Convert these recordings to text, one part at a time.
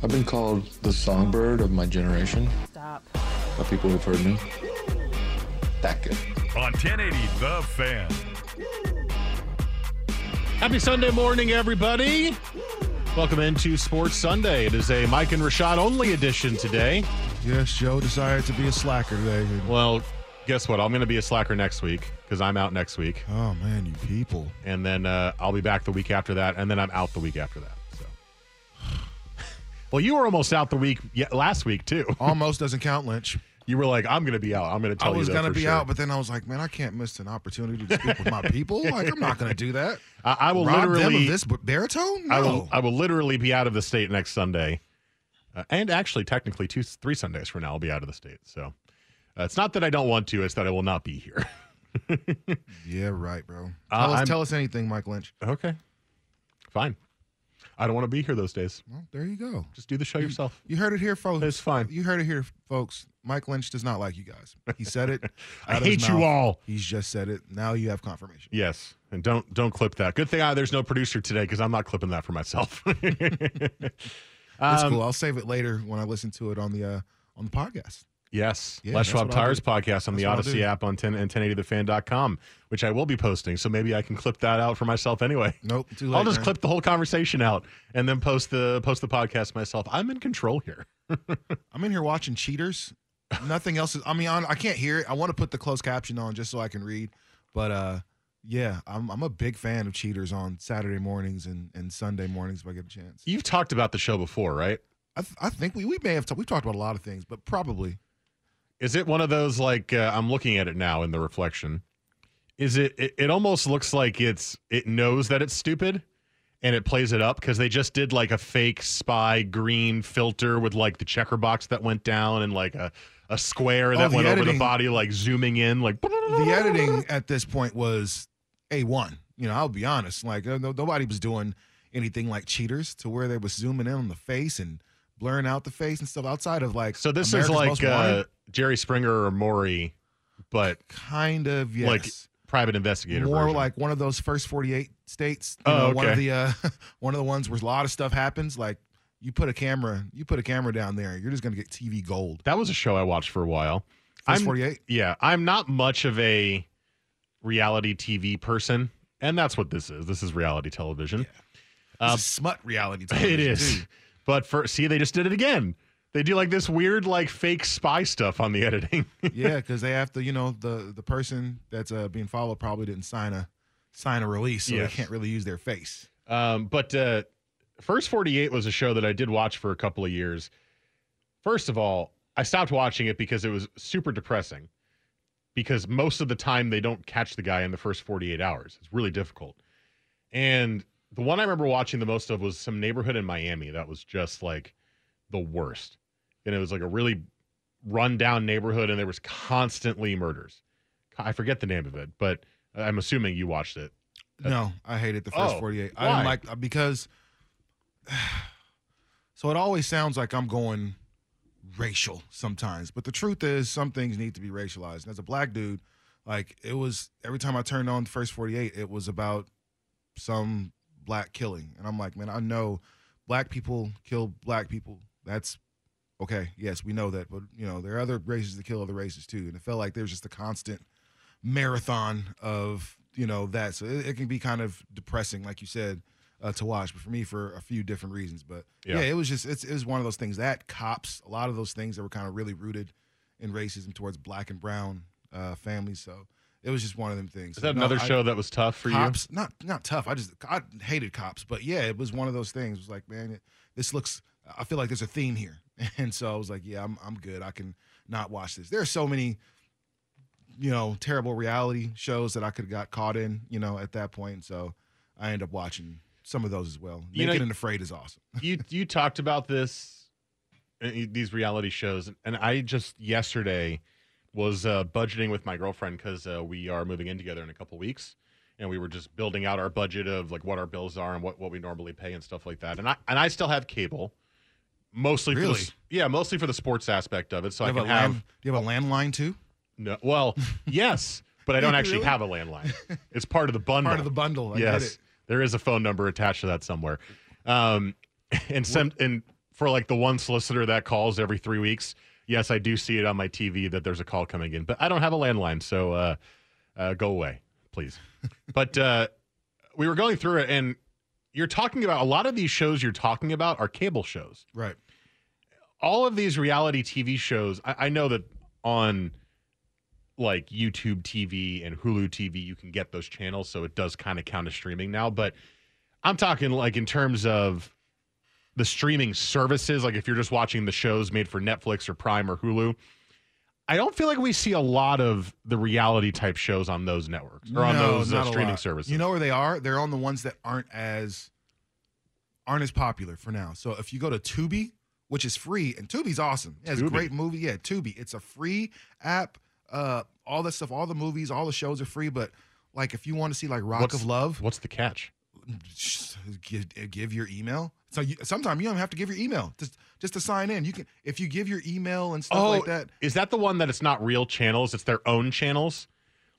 I've been called the songbird of my generation. Stop. By people who've heard me. That good. On 1080 The Fan. Happy Sunday morning, everybody. Welcome into Sports Sunday. It is a Mike and Rashad only edition today. Yes, Joe decided to be a slacker today. Well, guess what? I'm going to be a slacker next week because I'm out next week. Oh, man, you people. And then uh, I'll be back the week after that. And then I'm out the week after that. Well, you were almost out the week last week, too. Almost doesn't count, Lynch. You were like, I'm going to be out. I'm going to tell you I was going to be sure. out, but then I was like, man, I can't miss an opportunity to speak with my people. Like, I'm not going to do that. I, I will Rob literally. this baritone? No. I will. I will literally be out of the state next Sunday, uh, and actually, technically, two, three Sundays from now, I'll be out of the state. So, uh, it's not that I don't want to; it's that I will not be here. yeah, right, bro. Uh, us, tell us anything, Mike Lynch. okay, fine. I don't want to be here those days. Well, there you go. Just do the show yourself. You heard it here, folks. It's fine. You heard it here, folks. Mike Lynch does not like you guys. He said it. I out of his hate you all. He's just said it. Now you have confirmation. Yes, and don't don't clip that. Good thing uh, there's no producer today because I'm not clipping that for myself. That's Um, cool. I'll save it later when I listen to it on the uh, on the podcast. Yes. Yeah, Les Schwab Tires podcast on the That's I'll Audacy app on 10 and 1080thefan.com, which I will be posting. So maybe I can clip that out for myself anyway. Nope, too late. I'll just man. clip the whole conversation out and then post the post the podcast myself. I'm in control here. I'm in here watching Cheaters. Nothing else is. I mean, I, I can't hear it. I want to put the closed caption on just so I can read. But uh, yeah, I'm I'm a big fan of Cheaters on Saturday mornings and, and Sunday mornings if I get a chance. You've talked about the show before, right? I, th- I think we, we may have t- we've talked about a lot of things, but probably Is it one of those like uh, I'm looking at it now in the reflection? Is it, it? It almost looks like it's it knows that it's stupid, and it plays it up because they just did like a fake spy green filter with like the checker box that went down and like a a square that the went over the body like zooming in like. the editing at this point was a one. You know, I'll be honest. Like uh, no, nobody was doing anything like Cheaters to where they was zooming in on the face and blurring out the face and stuff outside of like. So this America's is like uh, Jerry Springer or Maury, but kind of yes. like private investigator. more version. like one of those first 48 states you Oh, know, one of the uh one of the ones where a lot of stuff happens like you put a camera you put a camera down there you're just gonna get tv gold that was a show I watched for a while. first I'm- 48 Yeah, I'm not much of a reality TV person, and that's what this is. This is reality television. This Uh, smut reality television, is. too. But for see, they just did it again. They do like this weird, like fake spy stuff on the editing. yeah because they have to you know the the person that's uh being followed probably didn't sign a sign a release so Yes. they can't really use their face Um, but uh, First 48 was a show that I did watch for a couple of years. First of all, I stopped watching it because it was super depressing. Because most of the time they don't catch the guy in the first 48 hours. It's really difficult. And the one I remember watching the most of was some neighborhood in Miami that was just like the worst. And it was like a really rundown neighborhood and there was constantly murders. I forget the name of it, but I'm assuming you watched it. No, I hated the first Oh, 48. I why? didn't like because so it always sounds like I'm going racial sometimes, but the truth is some things need to be racialized. And as a black dude, like it was every time I turned on the first 48, it was about some black killing. And I'm like, man, I know black people kill black people. That's okay. Yes, we know that, but you know there are other races that kill other races too, and it felt like there's just a constant marathon of you know that. So it, it can be kind of depressing, like you said, uh, to watch. But for me, for a few different reasons. But yeah, Yeah. it was just it's, it was one of those things that cops, a lot of those things that were kind of really rooted in racism towards black and brown uh, families. So it was just one of them things. Is that No, another I- show that was tough for you? cops, Not not tough. I just I hated cops, but yeah, it was one of those things. It was like, man, it, this looks. I feel like there's a theme here, and so I was like, yeah, I'm I'm good. I can not watch this. There are so many, you know, terrible reality shows that I could have got caught in, you know, at that point. So I end up watching some of those as well. You know- Naked and Afraid is awesome. you. You you talked about this, uh, these reality shows, and I just yesterday was uh, budgeting with my girlfriend because uh, we are moving in together in a couple weeks, and we were just building out our budget of like what our bills are and what, what we normally pay and stuff like that. And I and I still have cable, mostly for the, Really? yeah, mostly for the sports aspect of it, so Do I you can have a have land, do you have a landline too? no. Well, yes, but I don't actually Really? have a landline. It's part of the bundle. Part of the bundle. I yes, get it. there is a phone number attached to that somewhere. Um, and some and for like the one solicitor that calls every three weeks, yes, I do see it on my TV that there's a call coming in, but I don't have a landline, so uh, uh, go away, please. but uh, we were going through it, and you're talking about a lot of these shows you're talking about are cable shows Right. all of these reality TV shows, I, I know that on like YouTube TV and Hulu TV, you can get those channels, so it does kind of count as streaming now. But I'm talking like in terms of the streaming services, like if you're just watching the shows made for Netflix or Prime or Hulu. I don't feel like we see a lot of the reality type shows on those networks or on those uh, streaming services. You know where they are? They're on the ones that aren't as aren't as popular for now. So if you go to Tubi, which is free, and Tubi's awesome. Yeah, it's a great movie. Yeah, Tubi. It's a free app. Uh, all that stuff, all the movies, all the shows are free. But like, if you want to see like Rock what's, of Love, What's the catch? Give, give your email. So you, sometimes you don't have to give your email just just to sign in. You can if you give your email and stuff Oh, like that. is that the one that it's not real channels? It's their own channels.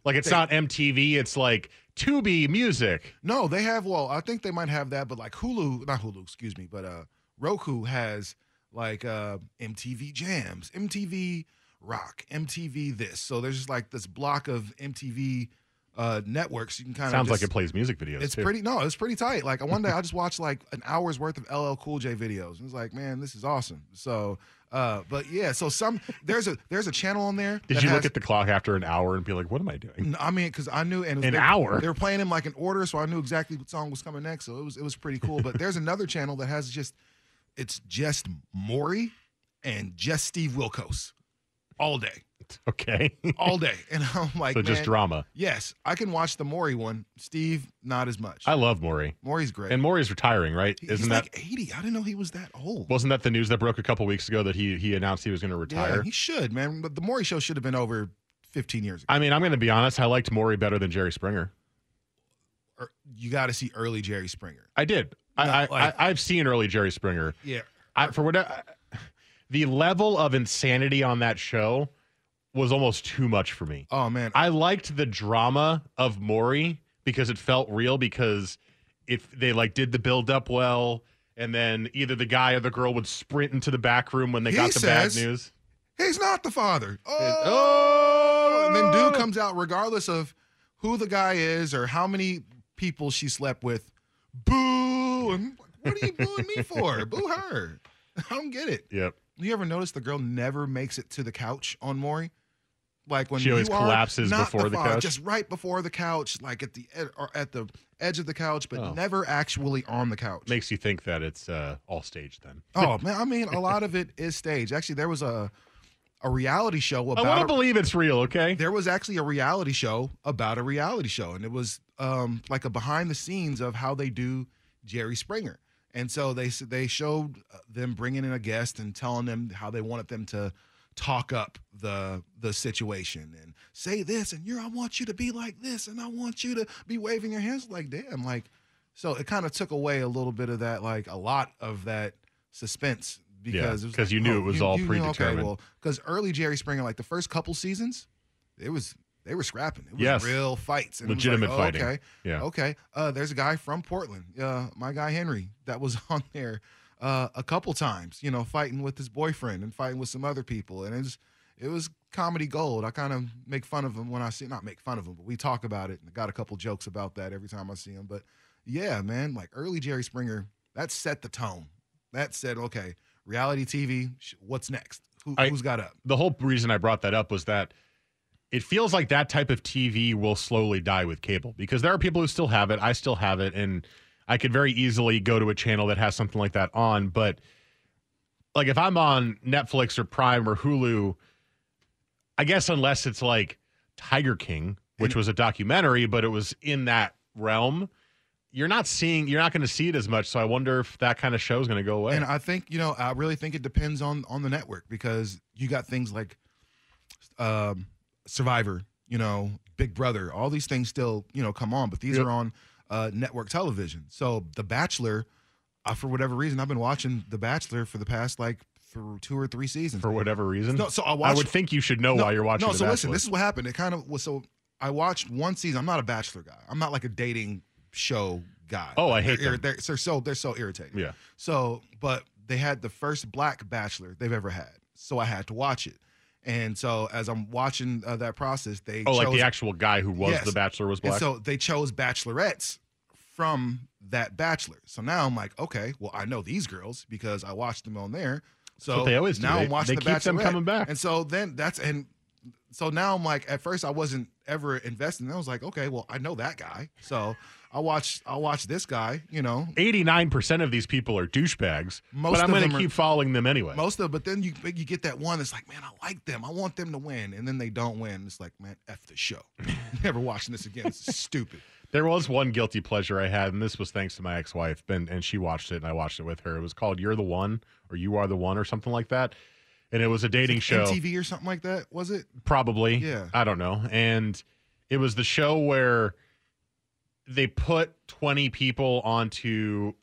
Like it's They- not MTV. It's like Tubi Music. No, they have. Well, I think they might have that, but like Hulu, not Hulu, excuse me, but uh, Roku has like uh, MTV Jams, MTV Rock, MTV this. So there's just like this block of MTV uh, networks. You can kind of Sounds like it plays music videos. It's too. pretty. No, it's pretty tight. Like one day I just watched like an hour's worth of LL Cool J videos, and it's like, man, this is awesome. So, uh, but yeah, so some there's a there's a channel on there. Did you has- look at the clock after an hour and be like, "What am I doing?" I mean, because I knew, and An they, hour? They were playing him like an order, so I knew exactly what song was coming next. So it was it was pretty cool. But there's another channel that has just it's just Maury and just Steve Wilkos all day, Okay, all day, and I'm like, so just man, drama. Yes, I can watch the Maury one. Steve, not as much. I love Maury, Maury's great. and Maury's retiring, right? He- Isn't he's that like 80? I didn't know he was that old. wasn't that the news that broke a couple weeks ago that he he announced he was going to retire? Yeah, he should, man. But the Maury show should have been over 15 years ago. I mean, I'm going to be honest. I liked Maury better than Jerry Springer. Or you got to see early Jerry Springer. I did. No, I, I, like- I I've seen early Jerry Springer. Yeah. I, for whatever, the level of insanity on that show was almost too much for me. Oh man, I liked the drama of Maury because it felt real because if they like did the build up well and then either the guy or the girl would sprint into the back room when they He got the says- bad news. he's not the father. Oh, oh! and then dude comes out regardless of who the guy is or how many people she slept with. Boo! And what are you booing me for? Boo her. I don't get it. Yep. You ever notice the girl never makes it to the couch on Maury? Like when She always collapses before the father, couch? just right before the couch, like at the ed- or at the edge of the couch, but Oh. never actually on the couch. Makes you think that it's uh, all staged then. oh man, I mean, a lot of it is staged. Actually, there was a a reality show I about. want to believe it's real, okay? there was actually a reality show about a reality show, and it was um, like a behind the scenes of how they do Jerry Springer. And so they they showed uh, them bringing in a guest and telling them how they wanted them to talk up the the situation and say this and you're I want you to be like this and I want you to be waving your hands like damn like so it kind of took away a little bit of that like a lot of that suspense because it was 'cause like, you knew oh, it was all knew, predetermined. okay, well because early Jerry Springer like the first couple seasons it was they were scrapping. It was Yes. real fights. And it was like, Legitimate oh, fighting. Okay. Yeah. Okay. Uh, there's a guy from Portland, uh, my guy Henry, that was on there uh, a couple times, you know, fighting with his boyfriend and fighting with some other people. And it was, it was comedy gold. I kind of make fun of him when I see, not make fun of him, but we talk about it. And I got a couple jokes about that every time I see him. But yeah, man, like early Jerry Springer, that set the tone. That said, okay, reality TV, what's next? Who, I- who's got up? The whole reason I brought that up was that it feels like that type of TV will slowly die with cable because there are people who still have it. I still have it, and I could very easily go to a channel that has something like that on. But like if I'm on Netflix or Prime or Hulu, I guess unless it's like Tiger King, which was a documentary, but it was in that realm. You're not seeing, you're not going to see it as much. So I wonder if that kind of show is going to go away. And I think you know, I really think it depends on on the network because you got things like um, Survivor, you know, Big Brother, all these things still you know come on, but these Yep. are on uh, network television. So The Bachelor, uh, for whatever reason, I've been watching The Bachelor for the past like through two or three seasons. for whatever reason. No, so I I would think you should know why you're watching. No, so listen, this is what happened. It kind of was so. I watched one season. I'm not a Bachelor guy. I'm not like a dating show guy. Oh, I hate they're, them. They're, they're so they're so irritating. Yeah. So, but they had the first black Bachelor they've ever had, so I had to watch it. And so as I'm watching uh, that process, they Oh, like the actual guy who was Yes. the Bachelor was and black. so they chose bachelorettes from that Bachelor. So now I'm like, okay, well I know these girls because I watched them on there. So they always do. now They- I'm watching they the keep them coming back. And so then that's and so now I'm like, at first I wasn't ever investing. I was like, okay, well I know that guy, so I watch I'll watch this guy. You know, Eighty-nine percent of these people are douchebags, Most but I'm going to keep following them anyway. most of. But then you you get that one that's like, man, I like them. I want them to win, and then they don't win. It's like, man, f the show. Never watching this again. It's stupid. There was one guilty pleasure I had, and this was thanks to my ex-wife, and, and she watched it, and I watched it with her. It was called "You're the One" or "You Are the One" or something like that, and it was a dating show. MTV or something like that. Was it? Probably. Yeah. I don't know. And it was the show where they put 20 people onto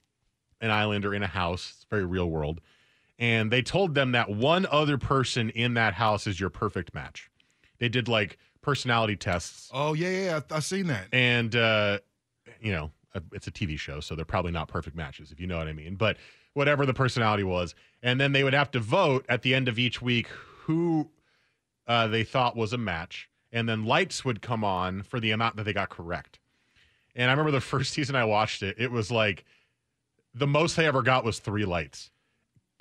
an island or in a house. It's very real world. And they told them that one other person in that house is your perfect match. They did like personality tests. Oh yeah, yeah. yeah. I, I seen that. And, uh, you know, uh, it's a TV show, so they're probably not perfect matches, if you know what I mean. But whatever the personality was. And then they would have to vote at the end of each week who uh, they thought was a match. And then lights would come on for the amount that they got correct. And I remember the first season I watched it, it was like the most they ever got was three lights.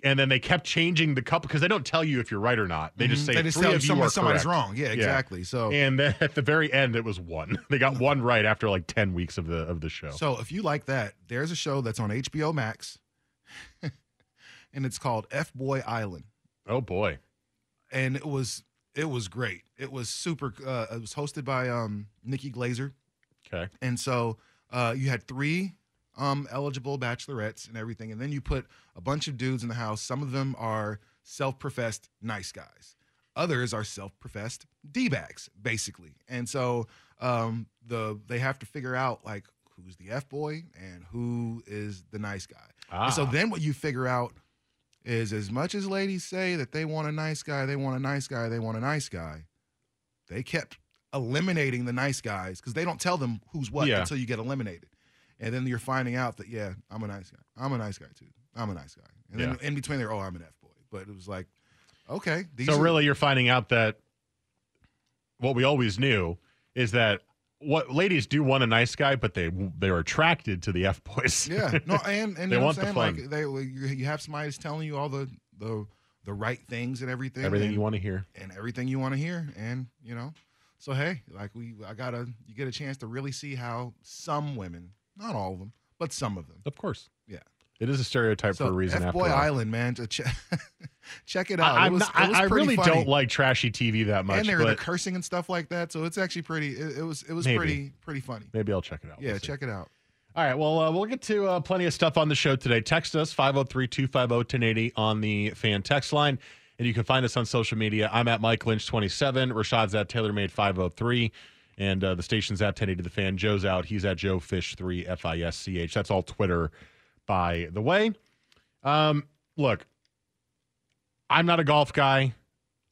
And then they kept changing the couple because they don't tell you if you're right or not. They just Mhm. say they just three tell of you someone, are somebody's correct. wrong. Yeah, exactly. So And then at the very end, it was one. They got one right after like ten weeks of the of the show. So if you like that, there's a show that's on HBO Max, and it's called F Boy Island, oh boy, and it was it was great. It was super. Uh, it was hosted by um, Nikki Glazer, okay. and so uh, you had three um, eligible bachelorettes and everything, and then you put a bunch of dudes in the house. Some of them are self-professed nice guys. Others are self-professed d-bags, basically. And so um, the they have to figure out like who's the f boy and who is the nice guy. And so Ah. then what you figure out is as much as ladies say that they want a nice guy, they want a nice guy, they want a nice guy. They kept eliminating the nice guys because they don't tell them who's what Yeah. until you get eliminated. And then you're finding out that yeah, I'm a nice guy. I'm a nice guy too. I'm a nice guy. And then in between there, oh, I'm an F boy. But it was like, okay, these So really, you're finding out that what we always knew is that what ladies do want a nice guy, but they they're attracted to the f boys. yeah, no, and and They you know want what the I'm saying? fun. Like they, you you have somebody that's telling you all the the the right things and everything, everything and- you want to hear. and everything you want to hear and you know so hey like we i gotta you get a chance to really see how some women not all of them but some of them Of course, yeah it is a stereotype so for a reason. F boy island man to check check it out I, it was, not- it was I, really funny. don't like trashy TV that much, and they're the but cursing and stuff like that so it's actually pretty it, it was it was Maybe. pretty pretty funny maybe I'll check it out. yeah We'll check it out All right. Well, uh, we'll get to uh, plenty of stuff on the show today. Text us 503 250 1080 on the fan text line. And you can find us on social media. I'm at Mike Lynch 27. Rashad's at TaylorMade 503. And uh, the station's at 1080 The Fan. Joe's out. He's at Joe Fish 3 F I S C H. That's all Twitter, by the way. Um, look, I'm not a golf guy.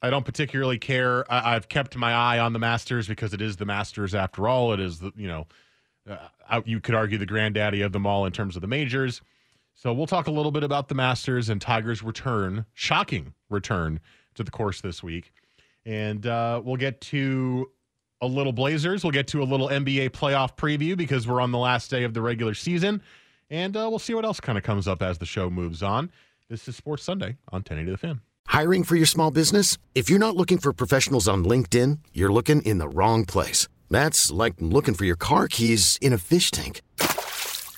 I don't particularly care. I, I've kept my eye on the Masters because it is the Masters after all. It is the you know, uh, you could argue the granddaddy of them all in terms of the majors. So we'll talk a little bit about the Masters and Tiger's return, shocking return to the course this week, and uh, we'll get to a little Blazers. We'll get to a little NBA playoff preview because we're on the last day of the regular season, and uh, we'll see what else kind of comes up as the show moves on. This is Sports Sunday on 1080 The Fan. Hiring for your small business? If you're not looking for professionals on LinkedIn, you're looking in the wrong place. That's like looking for your car keys in a fish tank.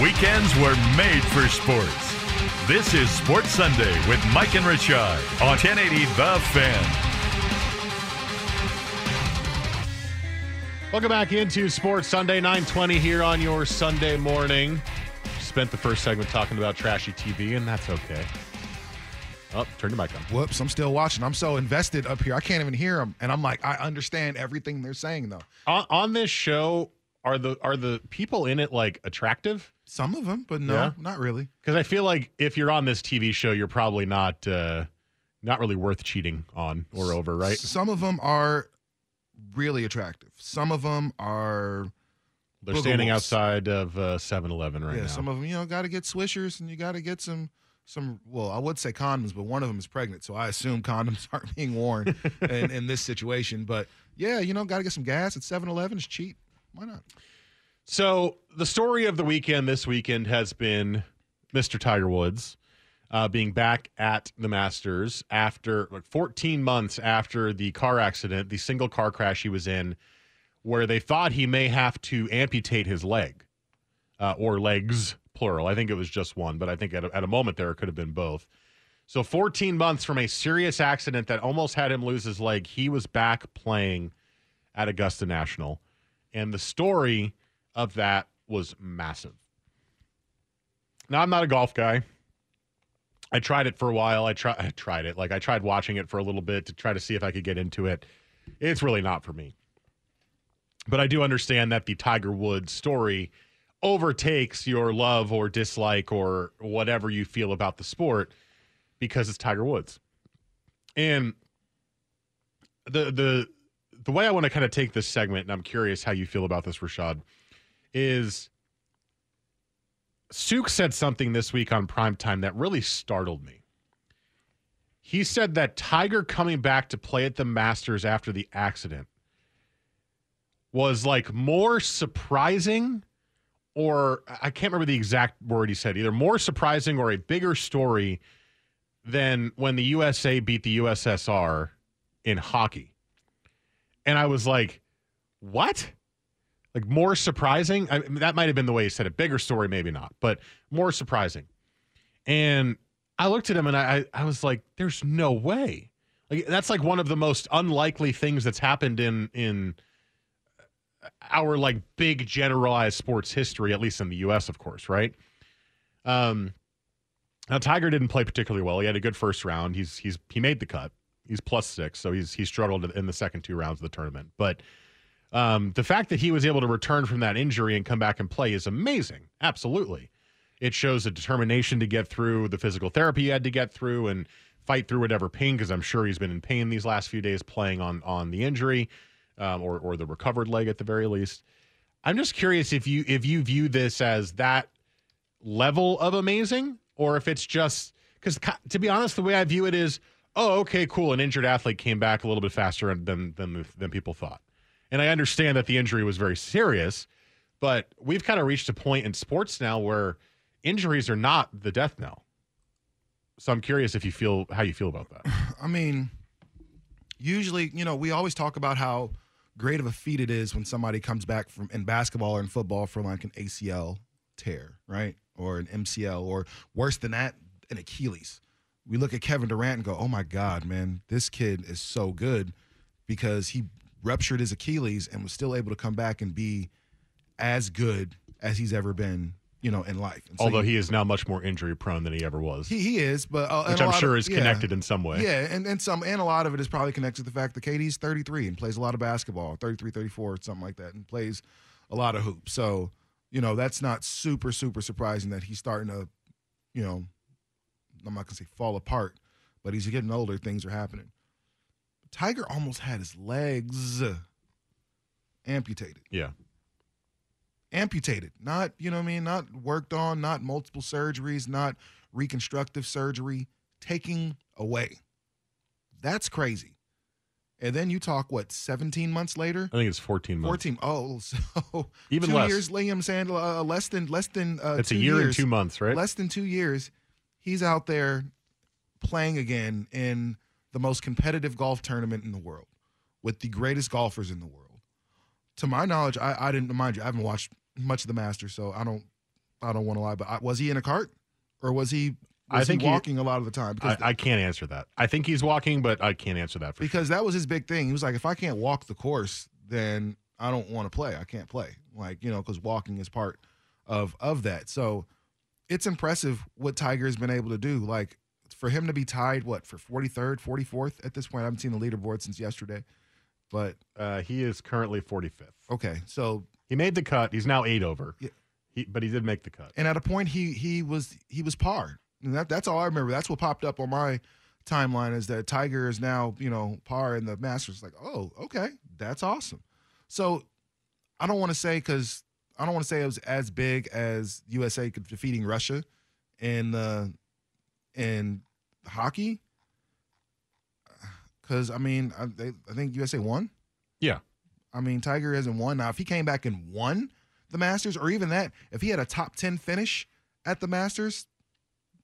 Weekends were made for sports. This is Sports Sunday with Mike and Rashad on 1080 The Fan. Welcome back into Sports Sunday 920 here on your Sunday morning. Spent the first segment talking about trashy TV, and that's okay. Oh, turn your mic on. Whoops, I'm still watching. I'm so invested up here. I can't even hear them. And I'm like, I understand everything they're saying though. On, on this show, are the are the people in it like attractive? Some of them, but no, Yeah? not really. Because I feel like if you're on this TV show, you're probably not uh, not really worth cheating on or over, right? Some of them are really attractive. Some of them are They're standing outside of uh, 7-Eleven right yeah, now. some of them, you know, got to get swishers and you got to get some some well, I would say condoms, but one of them is pregnant, so I assume condoms aren't being worn in, in this situation, but yeah, you know, got to get some gas at 7-Eleven. It's cheap. Why not? So the story of the weekend this weekend has been Mr. Tiger Woods uh, being back at the Masters after like 14 months after the car accident, the single car crash he was in, where they thought he may have to amputate his leg uh, or legs, plural. I think it was just one, but I think at a, at a moment there it could have been both. So 14 months from a serious accident that almost had him lose his leg, he was back playing at Augusta National. And the story of that was massive. Now, I'm not a golf guy. I tried it for a while. I, try, I tried it. Like, I tried watching it for a little bit to try to see if I could get into it. It's really not for me. But I do understand that the Tiger Woods story overtakes your love or dislike or whatever you feel about the sport because it's Tiger Woods. And the the the way I want to kind of take this segment, and I'm curious how you feel about this, Rashad, is Suk said something this week on primetime that really startled me. He said that Tiger coming back to play at the Masters after the accident was like more surprising or I can't remember the exact word he said, either more surprising or a bigger story than when the USA beat the USSR in hockey. And I was like, what? Like more surprising? I, that might have been the way he said it. Bigger story, maybe not, but more surprising. And I looked at him and I, I was like, there's no way. Like that's like one of the most unlikely things that's happened in in our like big generalized sports history, at least in the US, of course, right? Um now Tiger didn't play particularly well. He had a good first round. He's he's he made the cut. He's plus six, so he's he struggled in the second two rounds of the tournament. But Um, the fact that he was able to return from that injury and come back and play is amazing. Absolutely. It shows a determination to get through the physical therapy he had to get through and fight through whatever pain, because I'm sure he's been in pain these last few days playing on on the injury um, or or the recovered leg at the very least. I'm just curious if you if you view this as that level of amazing, or if it's just because to be honest, the way I view it is, oh, okay, cool, an injured athlete came back a little bit faster than than than people thought, and I understand that the injury was very serious, but we've kind of reached a point in sports now where injuries are not the death knell. So I'm curious if you feel how you feel about that. I mean, usually, you know, we always talk about how great of a feat it is when somebody comes back from in basketball or in football from like an ACL tear, right? Or an MCL, or worse than that, an Achilles. We look at Kevin Durant and go, oh my God, man, this kid is so good because he ruptured his Achilles and was still able to come back and be as good as he's ever been you know, in life. So Although he, he, is now much more injury prone than he ever was. He, he is, but uh, which I'm sure of, is connected yeah, in some way. Yeah, and, and some and a lot of it is probably connected to the fact that KD's 33 and plays a lot of basketball, 33, 34, something like that, and plays a lot of hoops. So, you know, that's not super super surprising that he's starting to, you know, I'm not gonna say fall apart, but he's getting older. Things are happening. Tiger almost had his legs amputated. Yeah amputated, not, you know what I mean, not worked on, not multiple surgeries, not reconstructive surgery, taking away. That's crazy. And then you talk what 17 months later? I think it's 14 months. 14. Oh, so even two less. years. Liam saying uh, less than less than. Uh, it's a year years, and two months, right? Less than two years. He's out there playing again in the most competitive golf tournament in the world with the greatest golfers in the world. To my knowledge, I, I didn't mind you. I haven't watched much of the Masters, so I don't I don't want to lie. But I, was he in a cart or was he? Was I think he walking he, a lot of the time. I, I, can't answer that. I think he's walking, but I can't answer that for because sure. that was his big thing. He was like, if I can't walk the course, then I don't want to play. I can't play. Like you know, because walking is part of of that. So it's impressive what Tiger has been able to do. Like for him to be tied, what for 43rd, 44th at this point. I haven't seen the leaderboard since yesterday, but uh, he is currently 45th. Okay, so he made the cut. He's now eight over. Yeah. He, but he did make the cut. And at a point, he he was he was par. And that, that's all I remember. That's what popped up on my timeline is that Tiger is now you know par in the Masters. Like, oh, okay, that's awesome. So I don't want to say because I don't want to say it was as big as USA defeating Russia in the in hockey. Because I mean, I, they, I think USA won. Yeah. I mean, Tiger hasn't won. Now, if he came back and won the Masters, or even that, if he had a top 10 finish at the Masters,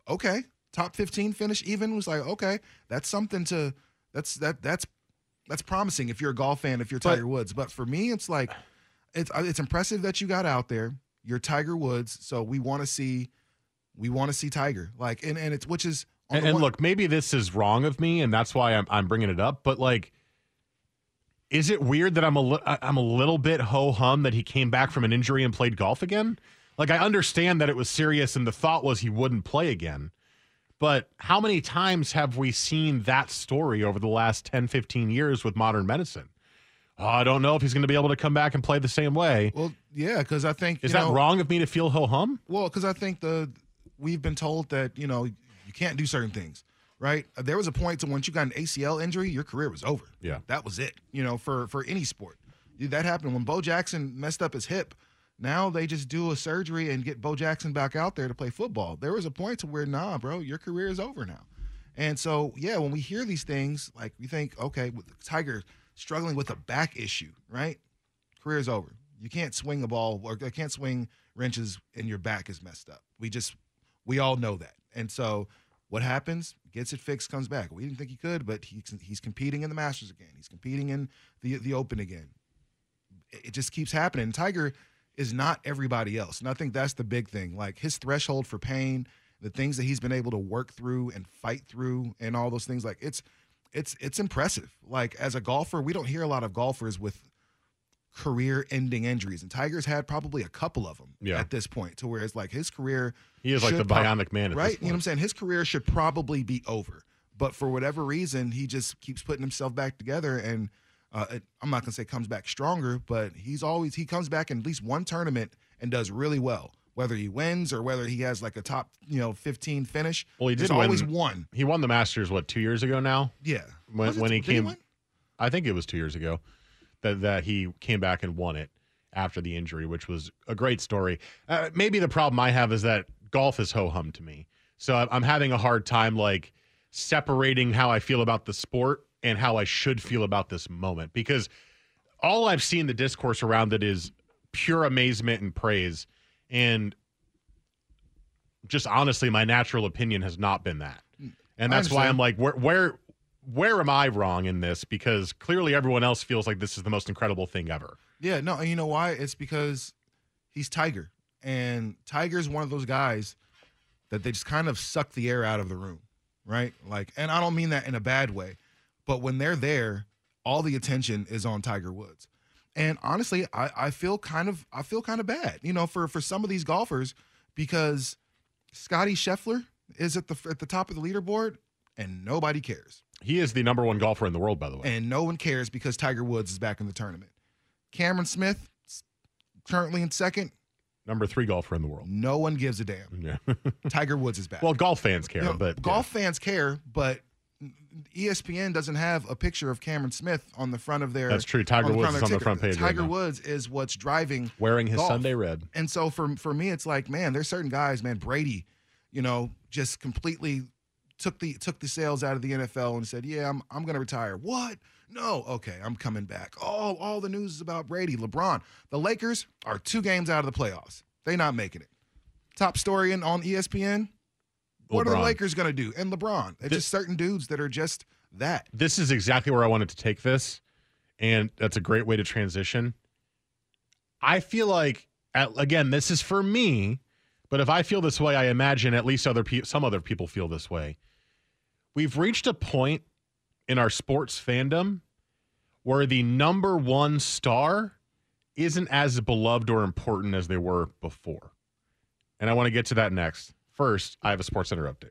okay. Top 15 finish even was like, okay, that's something to that's that that's that's promising if you're a golf fan, if you're Tiger but, Woods. But for me, it's like it's it's impressive that you got out there. You're Tiger Woods, so we want to see we want to see Tiger. Like and and it's which is and, and look, maybe this is wrong of me, and that's why I'm I'm bringing it up. But like is it weird that I'm a li- I'm a little bit ho hum that he came back from an injury and played golf again? Like I understand that it was serious and the thought was he wouldn't play again. But how many times have we seen that story over the last 10, 15 years with modern medicine? Oh, I don't know if he's going to be able to come back and play the same way. Well, yeah, because I think is that know, wrong of me to feel ho hum? Well, because I think the we've been told that you know you can't do certain things right? Uh, there was a point to once you got an ACL injury, your career was over. Yeah, that was it. You know, for for any sport, that happened when Bo Jackson messed up his hip. Now they just do a surgery and get Bo Jackson back out there to play football. There was a point to where, nah, bro, your career is over now. And so, yeah, when we hear these things, like we think, okay, with Tiger struggling with a back issue, right? Career's over. You can't swing a ball or can't swing wrenches and your back is messed up. We just, we all know that. And so what happens? Gets it fixed, comes back. We didn't think he could, but he's he's competing in the Masters again. He's competing in the the Open again. It just keeps happening. Tiger is not everybody else, and I think that's the big thing. Like his threshold for pain, the things that he's been able to work through and fight through, and all those things. Like it's it's it's impressive. Like as a golfer, we don't hear a lot of golfers with career-ending injuries, and Tiger's had probably a couple of them yeah. at this point, to where it's like his career. He is like the bionic man, right? You know what I'm saying? His career should probably be over, but for whatever reason, he just keeps putting himself back together. And Uh, it, I'm not gonna say comes back stronger, but he's always he comes back in at least one tournament and does really well. Whether he wins or whether he has like a top, you know, 15 finish, Well, he did always win- one. He won the Masters what two years ago now. Yeah, when, it- when he he came. win? I think it was two years ago that that he came back and won it after the injury, which was a great story. Uh, maybe the problem I have is that golf is ho hum to me, so I'm- having a hard time like separating how I feel about the sport and how I should feel about this moment because all I've seen the discourse around it is pure amazement and praise, and just honestly, my natural opinion has not been that, and that's why I'm like, where where where am I wrong in this? Because clearly everyone else feels like this is the most incredible thing ever. Yeah, no, you know why? It's because he's Tiger, and Tiger's one of those guys that they just kind of suck the air out of the room, right? Like, and I don't mean that in a bad way, but when they're there, all the attention is on Tiger Woods. And honestly, I, I feel kind of I feel kind of bad, you know, for for some of these golfers because Scotty Scheffler is at the at the top of the leaderboard and nobody cares. He is the number one golfer in the world, by the way. And no one cares because Tiger Woods is back in the tournament. Cameron Smith currently in second. number three golfer in the world. No one gives a damn. Yeah. Tiger Woods is back. well, golf fans care, You know, but golf fans care, but ESPN doesn't have a picture of Cameron Smith on the front of their. That's true. Tiger Woods is on the front page right Tiger now. Woods is what's driving wearing his golf. Sunday red. And so for for me, it's like, man, there's certain guys, man. Brady, you know, just completely took the took the sales out of the NFL and said, yeah, I'm I'm gonna retire. What? No, okay, I'm coming back. Oh, all the news is about Brady, LeBron. The Lakers are two games out of the playoffs. They're not making it. Top story in, on ESPN. What are the Lakers gonna do? And LeBron. It's just certain dudes that are just that. This is exactly where I wanted to take this, and that's a great way to transition. I feel like, at, again, this is for me, but if I feel this way, I imagine at least other people, some other people feel this way. We've reached a point in our sports fandom where the number one star isn't as beloved or important as they were before. And I want to get to that next. First, I have a Sports Center update.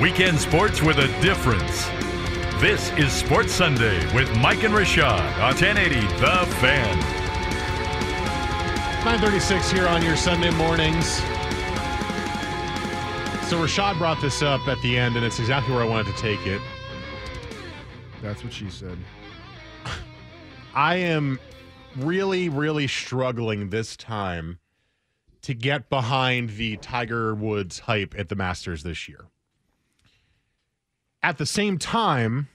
Weekend sports with a difference. This is Sports Sunday with Mike and Rashad on 1080 The Fan. 936 here on your Sunday mornings. So Rashad brought this up at the end, and it's exactly where I wanted to take it. That's what she said. I am really, really struggling this time to get behind the Tiger Woods hype at the Masters this year. At the same time,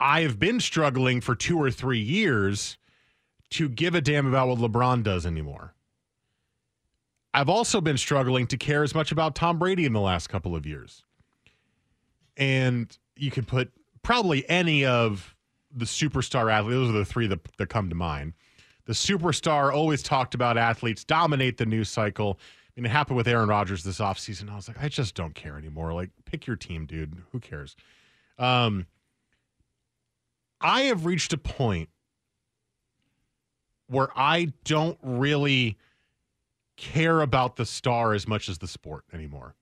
I have been struggling for two or three years to give a damn about what LeBron does anymore. I've also been struggling to care as much about Tom Brady in the last couple of years. And you could put probably any of the superstar athletes, those are the three that, that come to mind. the superstar, always talked about athletes, dominate the news cycle. Mean, it happened with Aaron Rodgers this offseason. I was like, I just don't care anymore. Like, pick your team, dude. Who cares? Um, I have reached a point where I don't really care about the star as much as the sport anymore.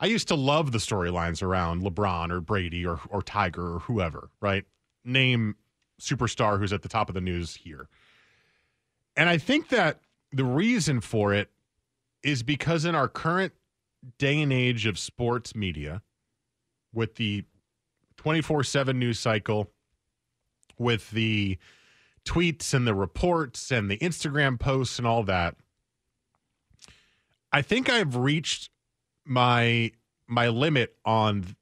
I used to love the storylines around LeBron or Brady or or Tiger or whoever, right? Name superstar who's at the top of the news here. And I think that the reason for it is because in our current day and age of sports media, with the 24 7 news cycle, with the tweets and the reports and the Instagram posts and all that, I think I've reached my my limit on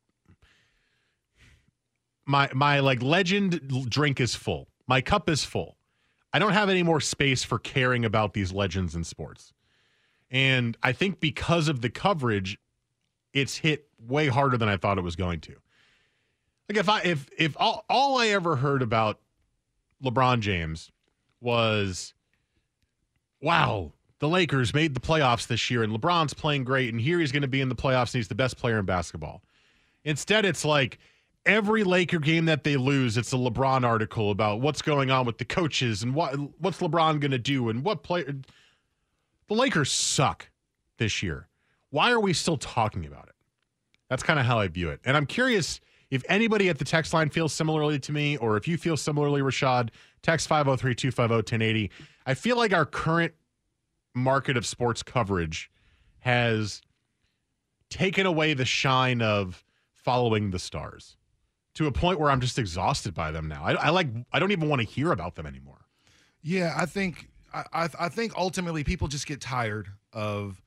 my my like legend drink is full. My cup is full. I don't have any more space for caring about these legends in sports. And I think because of the coverage, it's hit way harder than I thought it was going to. Like if I if if all, all I ever heard about LeBron James was wow, the Lakers made the playoffs this year and LeBron's playing great and here he's going to be in the playoffs and he's the best player in basketball. Instead it's like every Laker game that they lose, it's a LeBron article about what's going on with the coaches and what what's LeBron going to do and what player. The Lakers suck this year. Why are we still talking about it? That's kind of how I view it. And I'm curious if anybody at the text line feels similarly to me, or if you feel similarly, Rashad, text 503 250 1080. I feel like our current market of sports coverage has taken away the shine of following the stars to a point where I'm just exhausted by them now. I, I like I don't even want to hear about them anymore. Yeah, I think I I think ultimately people just get tired of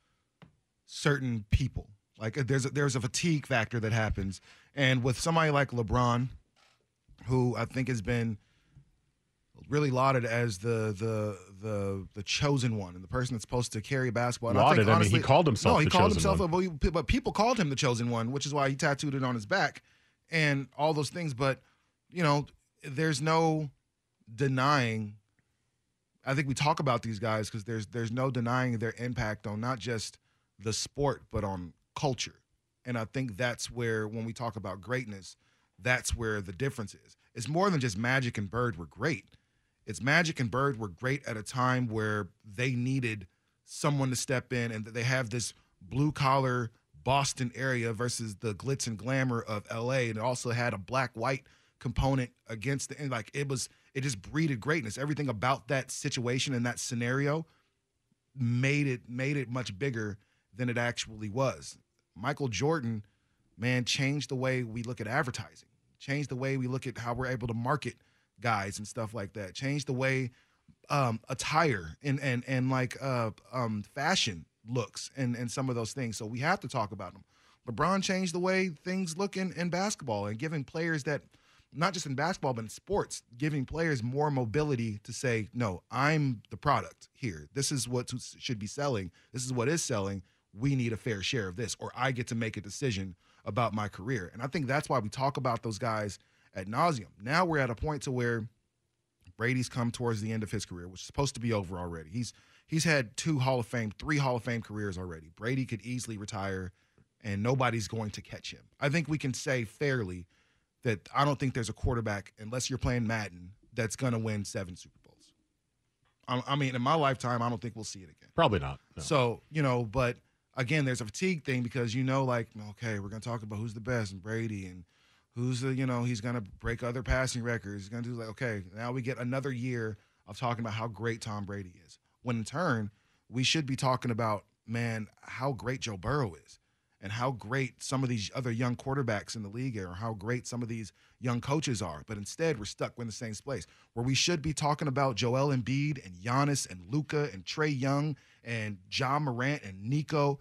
certain people. Like uh, there's a, there's a fatigue factor that happens, and with somebody like LeBron, who I think has been really lauded as the the the the chosen one and the person that's supposed to carry basketball. And lauded. I, think, honestly, I mean, he called himself. No, he called himself. One. But people called him the chosen one, which is why he tattooed it on his back and all those things. But you know, there's no denying. I think we talk about these guys because there's there's no denying their impact on not just the sport but on culture, and I think that's where when we talk about greatness, that's where the difference is. It's more than just Magic and Bird were great. It's Magic and Bird were great at a time where they needed someone to step in, and they have this blue collar Boston area versus the glitz and glamour of LA. And it also had a black white component against the and like it was it just breeded greatness. Everything about that situation and that scenario made it made it much bigger than it actually was. Michael Jordan, man, changed the way we look at advertising, changed the way we look at how we're able to market guys and stuff like that, changed the way um, attire and and and like uh, um, fashion looks and and some of those things. So we have to talk about them. LeBron changed the way things look in, in basketball and giving players that not just in basketball but in sports, giving players more mobility to say, no, I'm the product here. This is what should be selling. This is what is selling. We need a fair share of this, or I get to make a decision about my career. And I think that's why we talk about those guys at nauseum. Now we're at a point to where Brady's come towards the end of his career, which is supposed to be over already. He's he's had two Hall of Fame, three Hall of Fame careers already. Brady could easily retire, and nobody's going to catch him. I think we can say fairly that I don't think there's a quarterback, unless you're playing Madden, that's going to win seven Super Bowls. I, I, mean, in my lifetime, I don't think we'll see it again. Probably not. No. So, you know, but again, there's a fatigue thing because you know, like, okay, we're going to talk about who's the best and Brady and who's the, you know, he's going to break other passing records. He's going to do like, okay, now we get another year of talking about how great Tom Brady is. When in turn, we should be talking about, man, how great Joe Burrow is and how great some of these other young quarterbacks in the league are, or how great some of these young coaches are. But instead, we're stuck in the same place where we should be talking about Joel Embiid and Giannis and Luka and Trae Young and Ja Morant and Nico.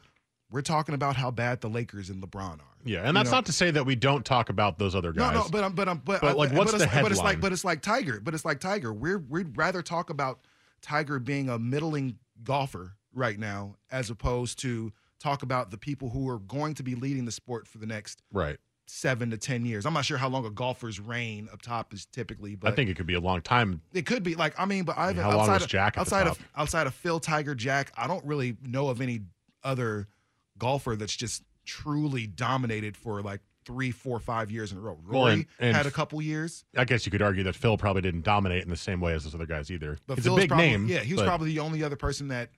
We're talking about how bad the Lakers and LeBron are. Yeah, and that's you know? not to say that we don't talk about those other guys. No, no, but but but, but like, what's but the headline? But it's like, but it's like Tiger. But it's like Tiger. We're we'd rather talk about Tiger being a middling golfer right now as opposed to talk about the people who are going to be leading the sport for the next right seven to ten years. I'm not sure how long a golfer's reign up top is typically, but I think it could be a long time. it could be like I mean, but I've how long outside was of, Jack the outside of outside of Phil Tiger Jack, I don't really know of any other golfer that's just truly dominated for like three, four, five years in a row. Rory Well, and- and- had a couple years, I guess you could argue that Phil probably didn't dominate in the same way as those other guys either. but He's Phil's a big probably, name. Yeah, he was but- probably the only other person that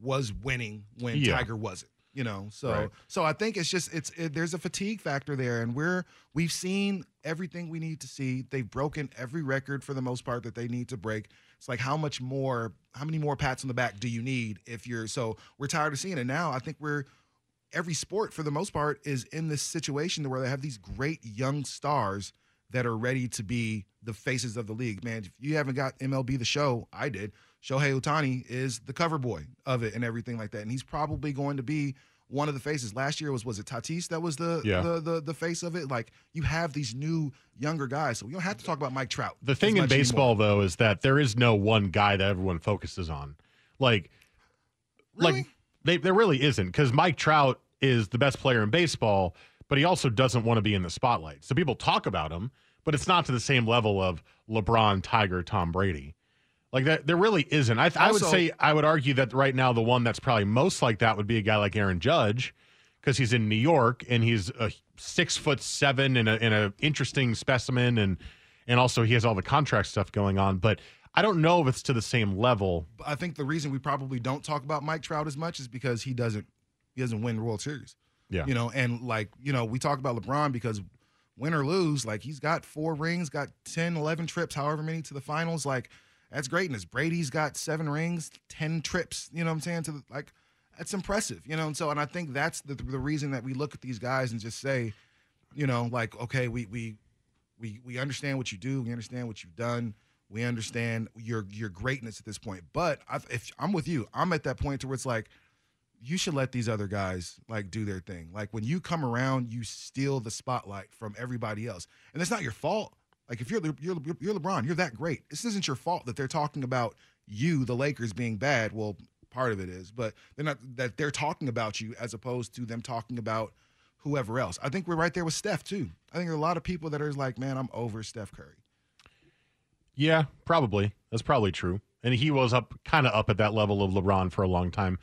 was winning when Yeah. Tiger wasn't. You know, so Right. so I think it's just it's it, there's a fatigue factor there, and we're we've seen everything we need to see. They've broken every record for the most part that they need to break. It's like how much more, how many more pats on the back do you need if you're so we're tired of seeing it now. I think we're every sport for the most part is in this situation where they have these great young stars that are ready to be the faces of the league. Man, if you haven't got MLB the show, I did. Shohei Ohtani is the cover boy of it and everything like that. And he's probably going to be one of the faces. Last year was was it Tatis that was the Yeah. the, the the face of it? Like you have these new younger guys. So we don't have to talk about Mike Trout. The thing in baseball, anymore. though, is that there is no one guy that everyone focuses on. Like, like they, there really isn't because Mike Trout is the best player in baseball, but he also doesn't want to be in the spotlight. So people talk about him, but it's not to the same level of LeBron, Tiger, Tom Brady. Like that, there really isn't. I, I would say I would argue that right now the one that's probably most like that would be a guy like Aaron Judge, because he's in New York and he's a six foot seven and a and a interesting specimen, and and also he has all the contract stuff going on. But I don't know if it's to the same level. I think the reason we probably don't talk about Mike Trout as much is because he doesn't he doesn't win World Series. Yeah. You know, and like, you know, we talk about LeBron because win or lose, like he's got four rings, got 10, 11 trips, however many to the finals. Like, that's greatness. Brady's got seven rings, 10 trips, you know what I'm saying? To the, like, that's impressive, you know? And so, and I think that's the, the reason that we look at these guys and just say, you know, like, okay, we, we, we, we understand what you do. We understand what you've done. We understand your, your greatness at this point. But I, if I'm with you, I'm at that point to where it's like, you should let these other guys like do their thing. Like when you come around, you steal the spotlight from everybody else, and it's not your fault. Like if you're Le- you're you're LeBron, you're that great. This isn't your fault that they're talking about you, the Lakers, being bad. Well, part of it is, but they're not that they're talking about you as opposed to them talking about whoever else. I think we're right there with Steph too. I think there are a lot of people that are like, man, I'm over Steph Curry. Yeah, probably. That's probably true. And he was up kind of up at that level of LeBron for a long time.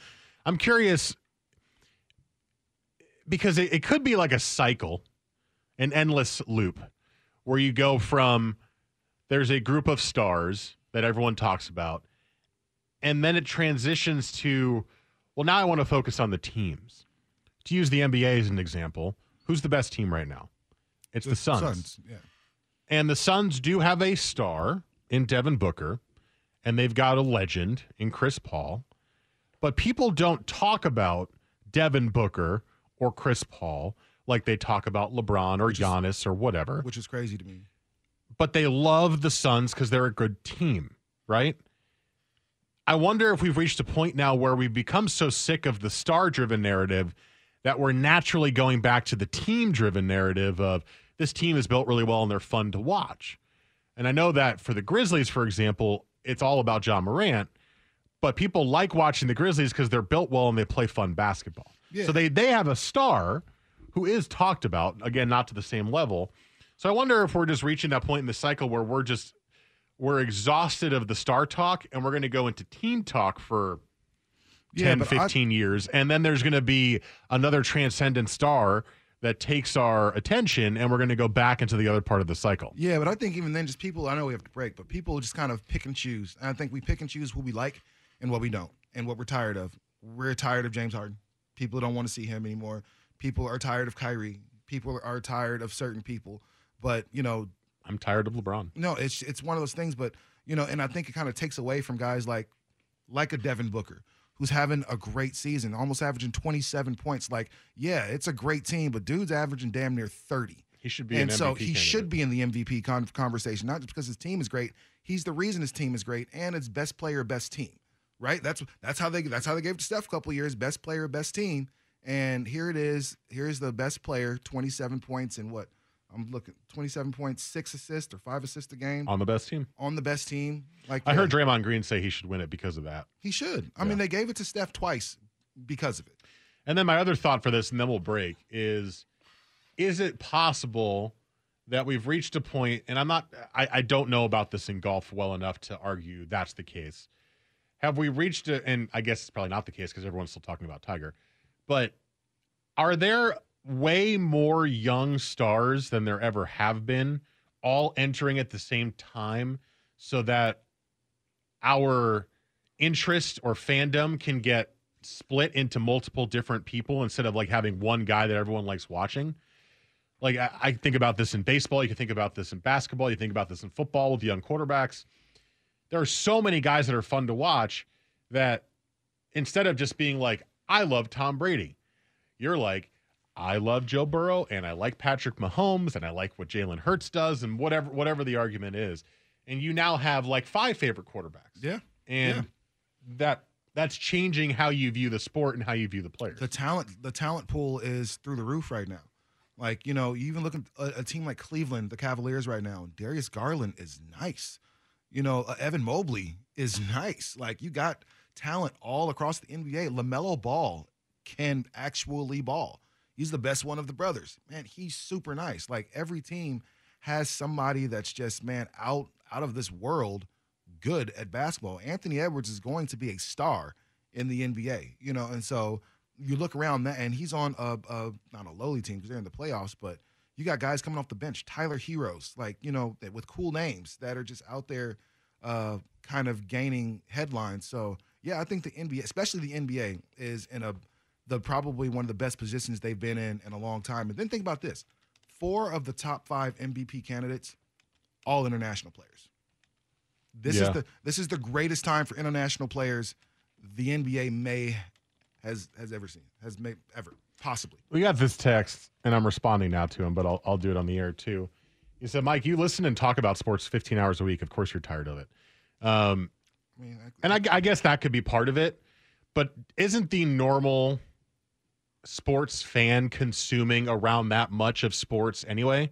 I'm curious because it, it could be like a cycle, an endless loop where you go from there's a group of stars that everyone talks about, and then it transitions to, well, now I want to focus on the teams. To use the NBA as an example, who's the best team right now? It's the, Suns. Suns, yeah. And the Suns do have a star in Devin Booker, and they've got a legend in Chris Paul. But people don't talk about Devin Booker or Chris Paul like they talk about LeBron or Giannis or whatever. Which is crazy to me. But they love the Suns because they're a good team, right? I wonder if we've reached a point now where we've become so sick of the star driven narrative that we're naturally going back to the team driven narrative of this team is built really well and they're fun to watch. And I know that for the Grizzlies, for example, it's all about Ja Morant, but people like watching the Grizzlies because they're built well and they play fun basketball. Yeah. So they they have a star who is talked about, again, not to the same level. So I wonder if we're just reaching that point in the cycle where we're just we're exhausted of the star talk and we're going to go into team talk for Yeah, 10, but I- 15 years. And then there's going to be another transcendent star that takes our attention and we're going to go back into the other part of the cycle. Yeah, but I think even then, just people, I know we have to break, but people just kind of pick and choose. And I think we pick and choose who we like and what we don't and what we're tired of. We're tired of James Harden. People don't want to see him anymore. People are tired of Kyrie. People are tired of certain people. But, you know, I'm tired of LeBron. no, it's it's one of those things, but you know, and I think it kind of takes away from guys like like a Devin Booker who's having a great season, almost averaging 27 points. Like, yeah, it's a great team, but dude's averaging damn near 30. He should be and an so MVP he candidate. should be in the MVP con- conversation, not just because his team is great. He's the reason his team is great, and it's best player, best team. Right? That's that's how they that's how they gave it to Steph a couple years. Best player, best team. And here it is. Here's the best player, 27 points and what? I'm looking 27 points, six assists or five assists a game On the best team. on the best team. Like I yeah, heard Draymond Green say he should win it because of that. he should. I mean, they gave it to Steph twice because of it. And then my other thought for this, and then we'll break, is is it possible that we've reached a point, and I'm not, I, I don't know about this in golf well enough to argue that's the case. Have we reached a, and I guess it's probably not the case because everyone's still talking about Tiger, but are there way more young stars than there ever have been, all entering at the same time so that our interest or fandom can get split into multiple different people instead of like having one guy that everyone likes watching? Like I, I think about this in baseball, you can think about this in basketball, you think about this in football with young quarterbacks. There are so many guys that are fun to watch that instead of just being like, I love Tom Brady, you're like, I love Joe Burrow and I like Patrick Mahomes and I like what Jalen Hurts does and whatever whatever the argument is. And you now have like five favorite quarterbacks. Yeah. And Yeah. that that's changing how you view the sport and how you view the players. The talent, the talent pool is through the roof right now. Like you know, you even look at a, a team like Cleveland, the Cavaliers right now. Darius Garland is nice. You know, uh, Evan Mobley is nice. Like you got talent all across the NBA. LaMelo Ball can actually ball. He's the best one of the brothers. Man, he's super nice. Like every team has somebody that's just man out out of this world good at basketball. Anthony Edwards is going to be a star in the NBA, you know, and so you look around that, and he's on a, a not a lowly team because they're in the playoffs, but you got guys coming off the bench, Tyler Heroes, like you know, with cool names that are just out there, uh, kind of gaining headlines. So yeah, I think the NBA, especially the NBA, is in a the probably one of the best positions they've been in in a long time. And then think about this: four of the top five MVP candidates, all international players. This Yeah. is the this is the greatest time for international players the NBA may has has ever seen has made ever possibly. We got this text, and I'm responding now to him, but I'll, I'll do it on the air too. He said, Mike, you listen and talk about sports 15 hours a week. Of course, you're tired of it. Um, I mean, I, and I, I guess that could be part of it, but isn't the normal sports fan consuming around that much of sports anyway?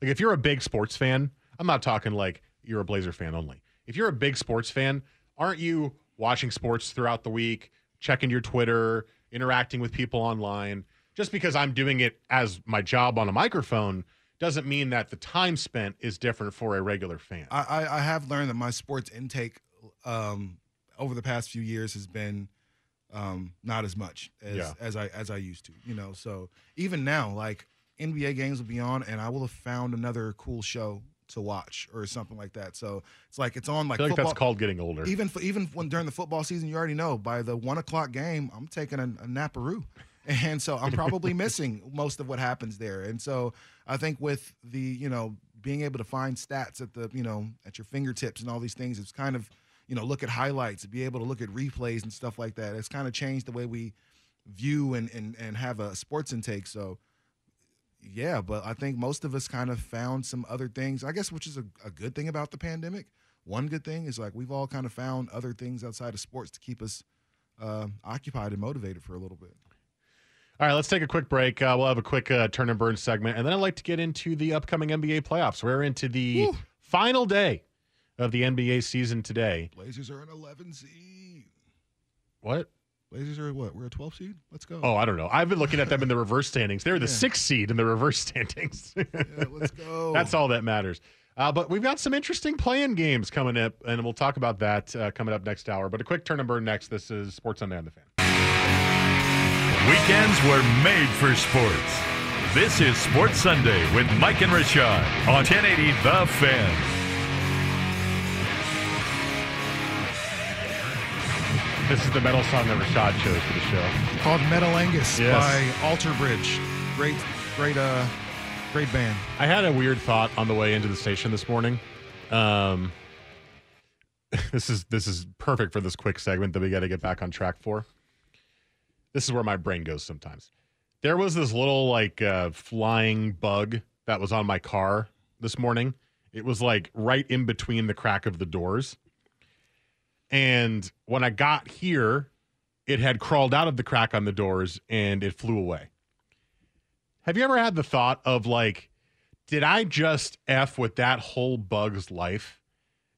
Like, if you're a big sports fan, I'm not talking like you're a Blazer fan only. If you're a big sports fan, aren't you watching sports throughout the week, checking your Twitter, interacting with people online? Just because I'm doing it as my job on a microphone doesn't mean that the time spent is different for a regular fan. I, I, I have learned that my sports intake um, over the past few years has been um, not as much as, Yeah. as I as I used to. You know, so even now, like NBA games will be on, and I will have found another cool show to watch or something like that. So it's like it's on I like feel like that's called getting older. Even for, even when during the football season, you already know by the one o'clock game, I'm taking a, a naparoo, and so I'm probably missing most of what happens there. And so I think with the you know being able to find stats at the you know at your fingertips and all these things, it's kind of you know look at highlights, be able to look at replays and stuff like that. It's kind of changed the way we view and and and have a sports intake. So yeah, but I think most of us kind of found some other things, I guess, which is a, a good thing about the pandemic. One good thing is like we've all kind of found other things outside of sports to keep us uh, occupied and motivated for a little bit. All right, let's take a quick break. Uh, we'll have a quick uh, turn and burn segment, and then I'd like to get into the upcoming NBA playoffs. We're into the final day of the NBA season today. Blazers are an 11 seed. What? Blazers are what? We're a 12 seed. Let's go. Oh, I don't know. I've been looking at them in the reverse standings. They're the Yeah. sixth seed in the reverse standings. Yeah, let's go. That's all that matters. Uh, but we've got some interesting playing games coming up, and we'll talk about that uh, coming up next hour. But a quick turn and burn next. This is Sports Sunday on the Fan. Weekends were made for sports. This is Sports Sunday with Mike and Rashad on 1080 The Fan. This is the metal song that Rashad chose for the show. Called Metal Angus Yes. by Alter Bridge. Great, great, uh, great band. I had a weird thought on the way into the station this morning. Um, this is this is perfect for this quick segment that we got to get back on track for. This is where my brain goes sometimes. There was this little like uh, flying bug that was on my car this morning. It was like right in between the crack of the doors. And when I got here, it had crawled out of the crack on the doors and it flew away. Have you ever had the thought of like, did I just F with that whole bug's life?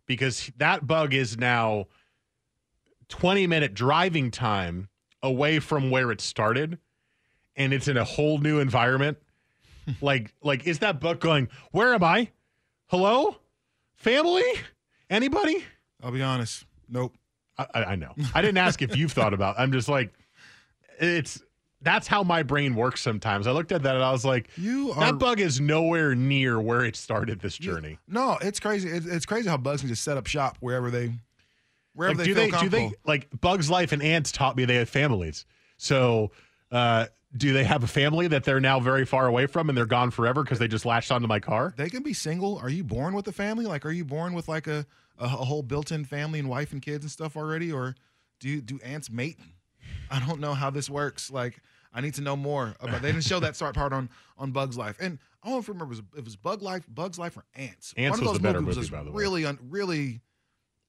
Because that bug is now 20 minute driving time away from where it started and it's in a whole new environment. like, like is that bug going? Where am I? Hello, family, anybody? I'll be honest. Nope. I, I know. I didn't ask if you've thought about. I'm just like, it's that's how my brain works sometimes. I looked at that and I was like, You are that bug is nowhere near where it started this journey. No, it's crazy. It's, it's crazy how bugs can just set up shop wherever they wherever Like, they do feel they do comfortable. they like Bugs Life and ants taught me they have families. So uh do they have a family that they're now very far away from and they're gone forever because they just latched onto my car? They can be single. Are you born with a family? Like, are you born with like a, a, a whole built-in family and wife and kids and stuff already, or do you, do ants mate? I don't know how this works. Like, I need to know more about. They didn't show that start part on on Bugs Life, and I don't know if you remember if it was, it was Bug Life, Bugs Life, or Antz. Antz One of was those the better movies movie, was by the way. really, un, really,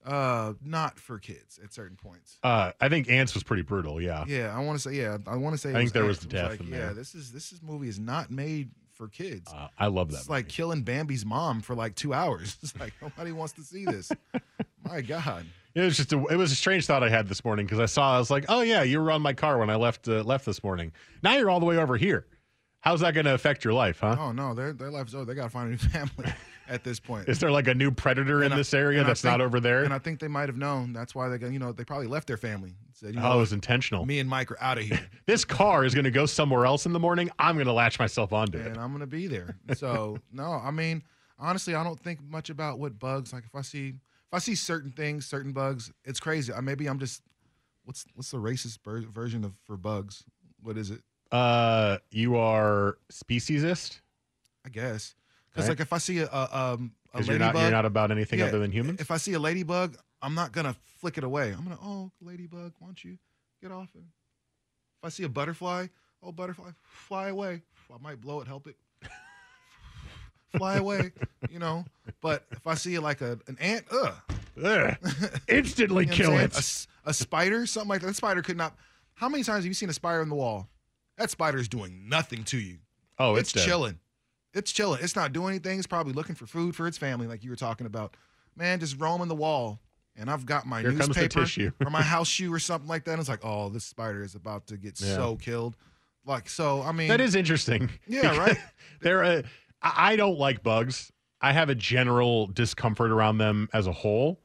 uh, not for kids at certain points. Uh I think ants was pretty brutal, yeah. Yeah, I want to say. Yeah, I want to say. I think was there was Antz. the It death like, in yeah, there. this is this is movie is not made for kids. Uh, I love that. It's like killing Bambi's mom for like two hours. It's like nobody wants to see this. My God. It was just a, it was a strange thought I had this morning because I saw I was like, oh yeah, you were on my car when I left uh, left this morning. Now you're all the way over here. How's that going to affect your life, huh? Oh no, their their life's over. They got to find a new family at this point. Is there like a new predator in I- this area and that's not over there? And I think they might have known. That's why they got. You know, they probably left their family. Said, you oh, know, it was intentional. me and Mike are out of here, This car is going to go somewhere else in the morning. I'm going to latch myself onto it. and I'm gonna be there. So no, I mean, honestly, I don't think much about what bugs. Like if I see if I see certain things, certain bugs, it's crazy. I, maybe I'm just what's what's the racist ver- version of for bugs? What is it? Uh, you are speciesist I guess. Because Right. like if I see a, a um a ladybug, you're not you're not about anything yeah, other than humans. If I see a ladybug, I'm not gonna flick it away. I'm gonna oh ladybug, why don't you get off it? If I see a butterfly, oh butterfly, fly away. I might blow it, help it. fly away, you know. But if I see like a an ant, ugh, Ugh. Instantly you know kill it. a, spider, something like that. That spider could not. How many times have you seen a spider in the wall? That spider is doing nothing to you. oh, it's it's, chilling. It's chilling. It's not doing anything. It's probably looking for food for its family, like you were talking about. Man, just roaming the wall, and I've got my Here newspaper tissue. or my house shoe or something like that. And it's like, oh, this spider is about to get Yeah. so killed. Like, so I mean, That is interesting. Yeah, right? They're uh, I don't like bugs. I have a general discomfort around them as a whole.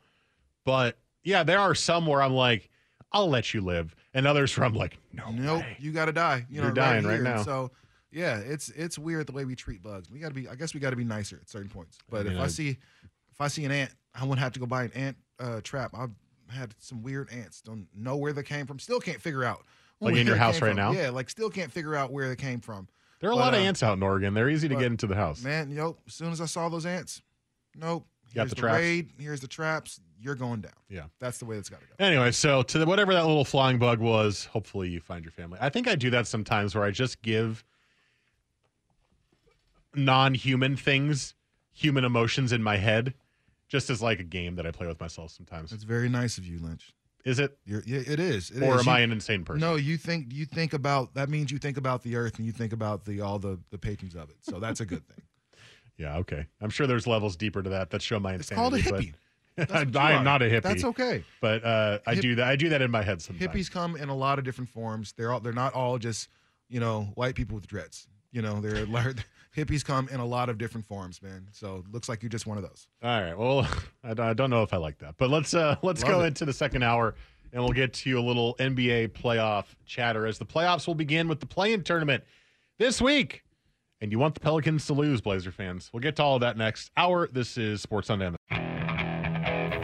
But yeah, there are some where I'm like, I'll let you live, and others where I'm like, no, nope, way. you got to die. You You're know, dying right here. now. So yeah, it's it's weird the way we treat bugs. We got to be. I guess we got to be nicer at certain points. But mean, if I, I- see if I see an ant, I wouldn't have to go buy an ant uh, trap. I've had some weird ants. Don't know where they came from. Still can't figure out. Like in your they house came right from. now? Yeah, like still can't figure out where they came from. There are a But, lot of uh, ants out in Oregon. They're easy to but, get into the house. Man, yo, as soon as I saw those ants, nope. Got Here's the the, traps? raid. Here's the traps. You're going down. Yeah. That's the way it's got to go. Anyway, so to the, whatever that little flying bug was, hopefully you find your family. I think I do that sometimes where I just give non-human things human emotions in my head, just as like a game that I play with myself sometimes. It's very nice of you, Lynch. Is it? You're, yeah, it is. It or is. am You- I an insane person? No, you think you think about that means you think about the earth and you think about the all the the patrons of it. So that's a good thing. Yeah, okay. I'm sure there's levels deeper to that that show my insanity. It's called a hippie. That's you I am not a hippie. That's okay. But uh, I Hip- do that. I do that in my head sometimes. Hippies come in a lot of different forms. They're all they're not all just you know white people with dreads. You know, they're hippies come in a lot of different forms, man. So looks like you're just one of those. All right. Well, I, I don't know if I like that, but let's uh, let's Love go it. into the second hour, and we'll get to a little NBA playoff chatter as the playoffs will begin with the play-in tournament this week. And you want the Pelicans to lose, Blazer fans. We'll get to all of that next hour. This is Sports on Demand.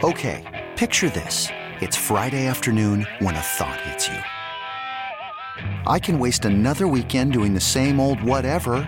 Okay, picture this. It's Friday afternoon when a thought hits you. I can waste another weekend doing the same old whatever,